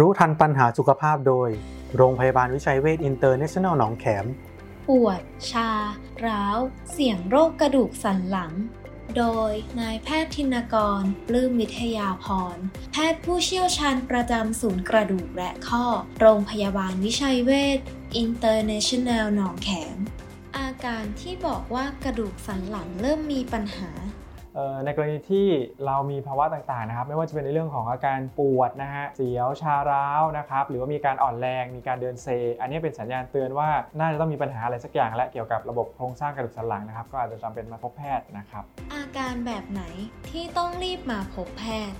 รู้ทันปัญหาสุขภาพโดย โรงพยาบาลวิชัยเวชอินเตอร์เนชั่นแนลหนองแขม ปวด ชา ร้าว เสี่ยงโรคกระดูกสันหลัง โดยนายแพทย์ธินกรปลื้มวิทยาพร แพทย์ผู้เชี่ยวชาญประจำศูนย์กระดูกและข้อ โรงพยาบาลวิชัยเวชอินเตอร์เนชั่นแนลหนองแขม อาการที่บอกว่ากระดูกสันหลังเริ่มมีปัญหา ในกรณีที่เรามีภาวะต่างๆนะครับไม่ว่าจะเป็นในเรื่องของอาการปวดนะฮะเสียวชาร้าวนะครับหรือว่ามีการอ่อนแรงมีการเดินเซ อันนี้เป็นสัญญาณเตือนว่าน่าจะต้องมีปัญหาอะไรสักอย่าง และเกี่ยวกับระบบโครงสร้างกระดูกสันหลังนะครับก็อาจจะจำเป็นมาพบแพทย์นะครับอาการแบบไหนที่ต้องรีบมาพบแพทย์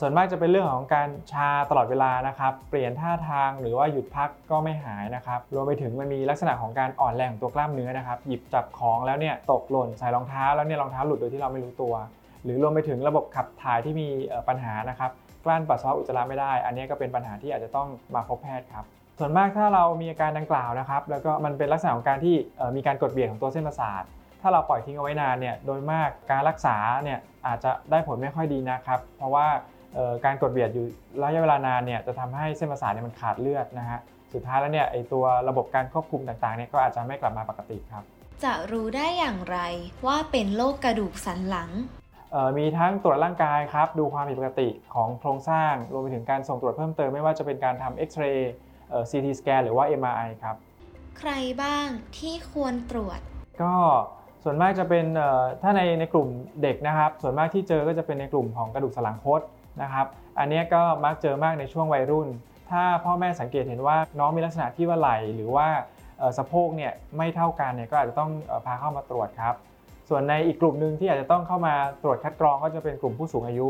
ส่วนมากจะเป็นเรื่องของการชาตลอดเวลานะครับ เปลี่ยนท่าทางหรือว่าหยุดพักก็ไม่หายนะครับ รวมไปถึงมันมีลักษณะของการอ่อนแรงของตัวกล้ามเนื้อนะครับ หยิบจับของแล้วเนี่ยตกหล่นใส่รองเท้าแล้วเนี่ยรองเท้าหลุดโดยที่เราไม่รู้ตัว หรือรวมไปถึงระบบขับถ่ายที่มีปัญหานะครับ กลั้นปัสสาวะอุจจาระไม่ได้ อันนี้ก็เป็นปัญหาที่อาจจะต้องมาพบแพทย์ครับส่วนมากถ้าเรามีอาการดังกล่าวนะครับ แล้วก็มันเป็นลักษณะของการที่มีการกดเบี่ยงของตัวเส้นประสาท ถ้าเราปล่อยทิ้งเอาไว้นานเนี่ยโดยมากการรักษาเนี่ยอาจจะได้ผลไม่ค่อยดีนะครับ เพราะว่าเอ่อการกดเบียดอยู่ระยะเวลานานเนี่ยจะทำให้เส้นประสาทเนี่ยมันขาดเลือดนะฮะสุดท้ายแล้วเนี่ยไอตัวระบบการควบคุมต่างๆเนี่ยก็อาจจะไม่กลับมาปกติครับ จะรู้ได้อย่างไรว่าเป็นโรคกระดูกสันหลังเอ่อมีทั้งตรวจร่างกายครับดูความผิดปกติของโครงสร้างรวมไปถึงการส่งตรวจเพิ่มเติมไม่ว่าจะเป็นการทำเอ็กซเรย์เอ่อ CT สแกนหรือว่า MRI ครับ ใครบ้างที่ควรตรวจ ก็ ส่วนมากจะเป็นถ้าในในกลุ่มเด็กนะครับ ส่วนมากที่เจอก็จะเป็นในกลุ่มของกระดูกสันหลังคดนะครับ อันนี้ก็มักเจอมากในช่วงวัยรุ่น ถ้าพ่อแม่สังเกตเห็นว่าน้องมีลักษณะที่ว่าไหล่หรือว่าสะโพกเนี่ยไม่เท่ากันเนี่ยก็อาจจะต้องพาเข้ามาตรวจครับ ส่วนในอีกกลุ่มหนึ่งที่อาจจะต้องเข้ามาตรวจคัดกรองก็จะเป็นกลุ่มผู้สูงอายุ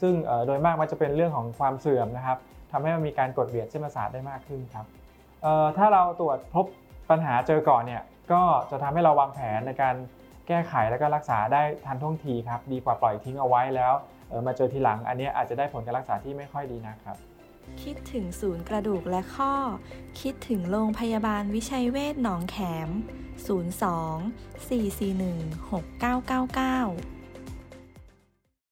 ซึ่งโดยมากมันจะเป็นเรื่องของความเสื่อมนะครับทำให้มันมีการกดเบียดเส้นประสาทได้มากขึ้นครับถ้าเราตรวจพบปัญหาเจอก่อนเนี่ย ก็จะทำให้เราวางแผนในการแก้ไขและก็รักษาได้ทันท่วงทีครับดีกว่าปล่อยทิ้งเอาไว้แล้วมาเจอทีหลัง อันนี้อาจจะได้ผลการรักษาที่ไม่ค่อยดีนะครับ คิดถึงศูนย์กระดูกและข้อ คิดถึงโรงพยาบาลวิชัยเวชหนองแขม 02 441 6999